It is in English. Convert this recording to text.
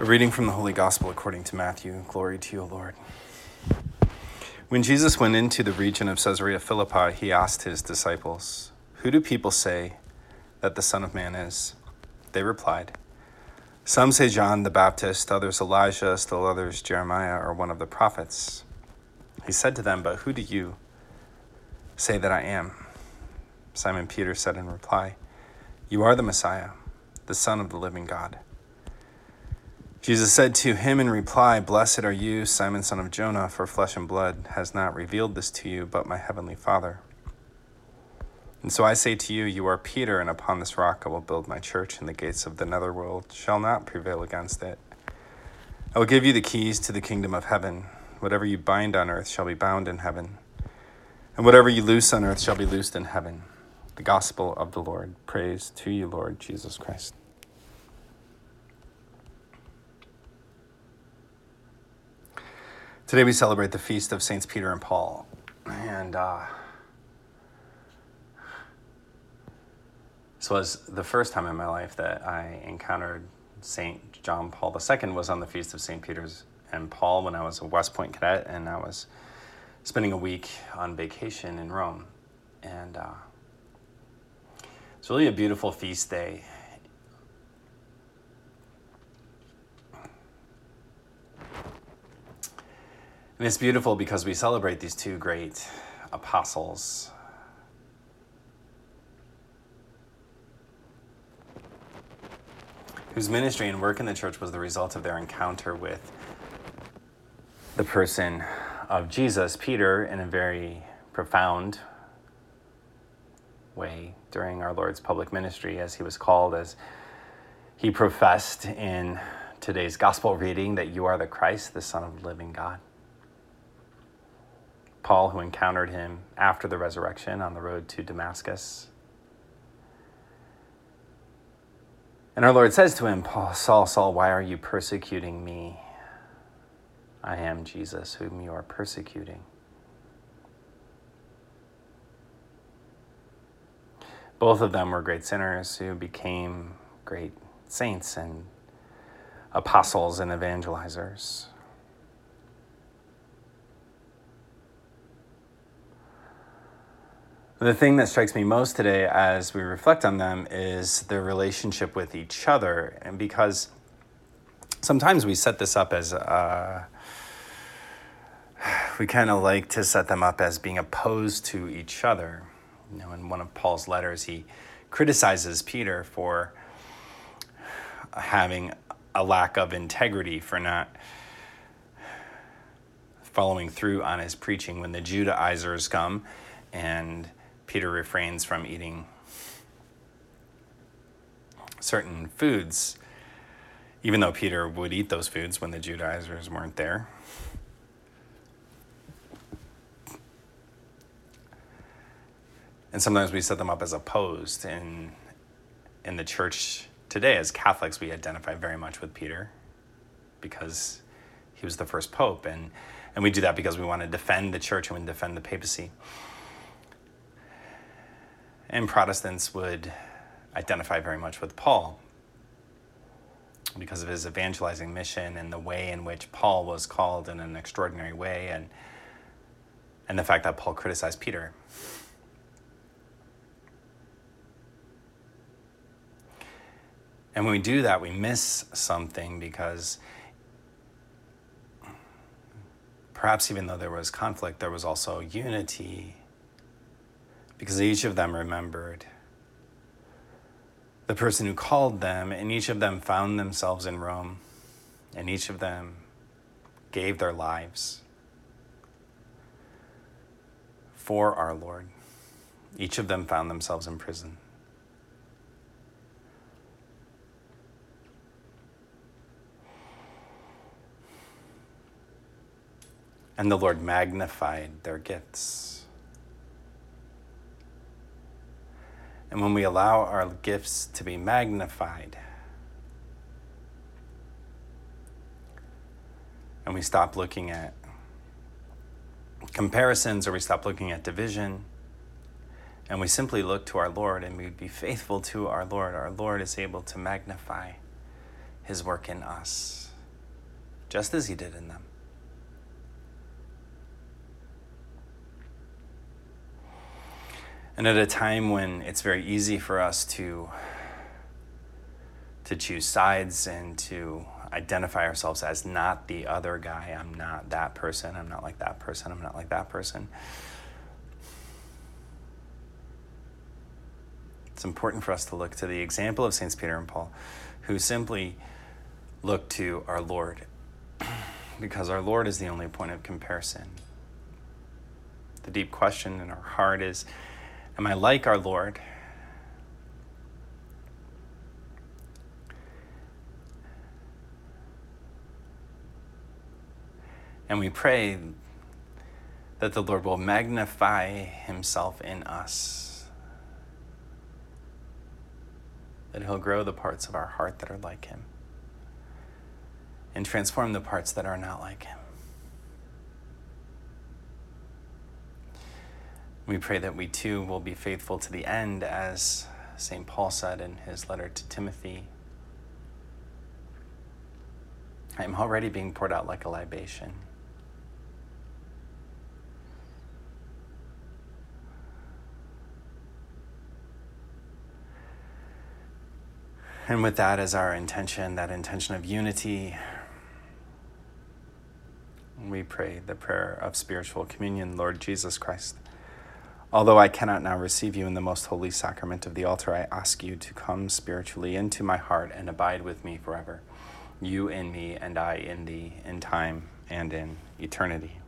A reading from the Holy Gospel according to Matthew. Glory to you, Lord. When Jesus went into the region of Caesarea Philippi, he asked his disciples, Who do people say that the Son of Man is? They replied, Some say John the Baptist, others Elijah, still others Jeremiah or one of the prophets. He said to them, But who do you say that I am? Simon Peter said in reply, You are the Messiah, the Son of the living God. Jesus said to him in reply, Blessed are you, Simon, son of Jonah, for flesh and blood has not revealed this to you, but my heavenly Father. And so I say to you, You are Peter, and upon this rock I will build my church, and the gates of the netherworld shall not prevail against it. I will give you the keys to the kingdom of heaven. Whatever you bind on earth shall be bound in heaven, and whatever you loose on earth shall be loosed in heaven. The gospel of the Lord. Praise to you, Lord Jesus Christ. Today we celebrate the feast of Saints Peter and Paul. And uh, this was the first time in my life that I encountered Saint John Paul II was on the feast of Saint Peter's and Paul when I was a West Point cadet and I was spending a week on vacation in Rome. And uh, it's really a beautiful feast day And it's beautiful because we celebrate these two great apostles. Whose ministry and work in the church was the result of their encounter with the person of Jesus, Peter, in a very profound way during our Lord's public ministry, as he was called, as he professed in today's gospel reading that you are the Christ, the Son of the living God. Paul, who encountered him after the resurrection on the road to Damascus. And our Lord says to him, Paul, Saul, Saul, why are you persecuting me? I am Jesus, whom you are persecuting. Both of them were great sinners who became great saints and apostles and evangelizers. The thing that strikes me most today as we reflect on them is their relationship with each other. And because sometimes we set this up as, uh, we kind of like to set them up as being opposed to each other. You know, in one of Paul's letters, he criticizes Peter for having a lack of integrity, for not following through on his preaching when the Judaizers come and Peter refrains from eating certain foods, even though Peter would eat those foods when the Judaizers weren't there. And sometimes we set them up as opposed. In, in the church today, as Catholics, we identify very much with Peter because he was the first pope. And, and we do that because we want to defend the church and we defend the papacy. And Protestants would identify very much with Paul because of his evangelizing mission and the way in which Paul was called in an extraordinary way and and the fact that Paul criticized Peter. And when we do that, we miss something because perhaps even though there was conflict, there was also unity because each of them remembered the person who called them, and each of them found themselves in Rome, and each of them gave their lives for our Lord. Each of them found themselves in prison. And the Lord magnified their gifts. And when we allow our gifts to be magnified, and we stop looking at comparisons or we stop looking at division, and we simply look to our Lord and we be faithful to our Lord, our Lord is able to magnify his work in us. just as He did in them. And at a time when it's very easy for us to, to choose sides and to identify ourselves as not the other guy, I'm not that person, I'm not like that person, I'm not like that person. It's important for us to look to the example of Saints Peter and Paul, who simply look to our Lord, because our Lord is the only point of comparison. The deep question in our heart is Am I like our Lord? And we pray that the Lord will magnify himself in us, that he'll grow the parts of our heart that are like him, and transform the parts that are not like him. We pray that we too will be faithful to the end, as St. Paul said in his letter to Timothy. I am already being poured out like a libation. And with that as our intention, that intention of unity, we pray the prayer of spiritual communion, Lord Jesus Christ. Although I cannot now receive you in the most holy sacrament of the altar, I ask you to come spiritually into my heart and abide with me forever. You in me, and I in thee, in time and in eternity.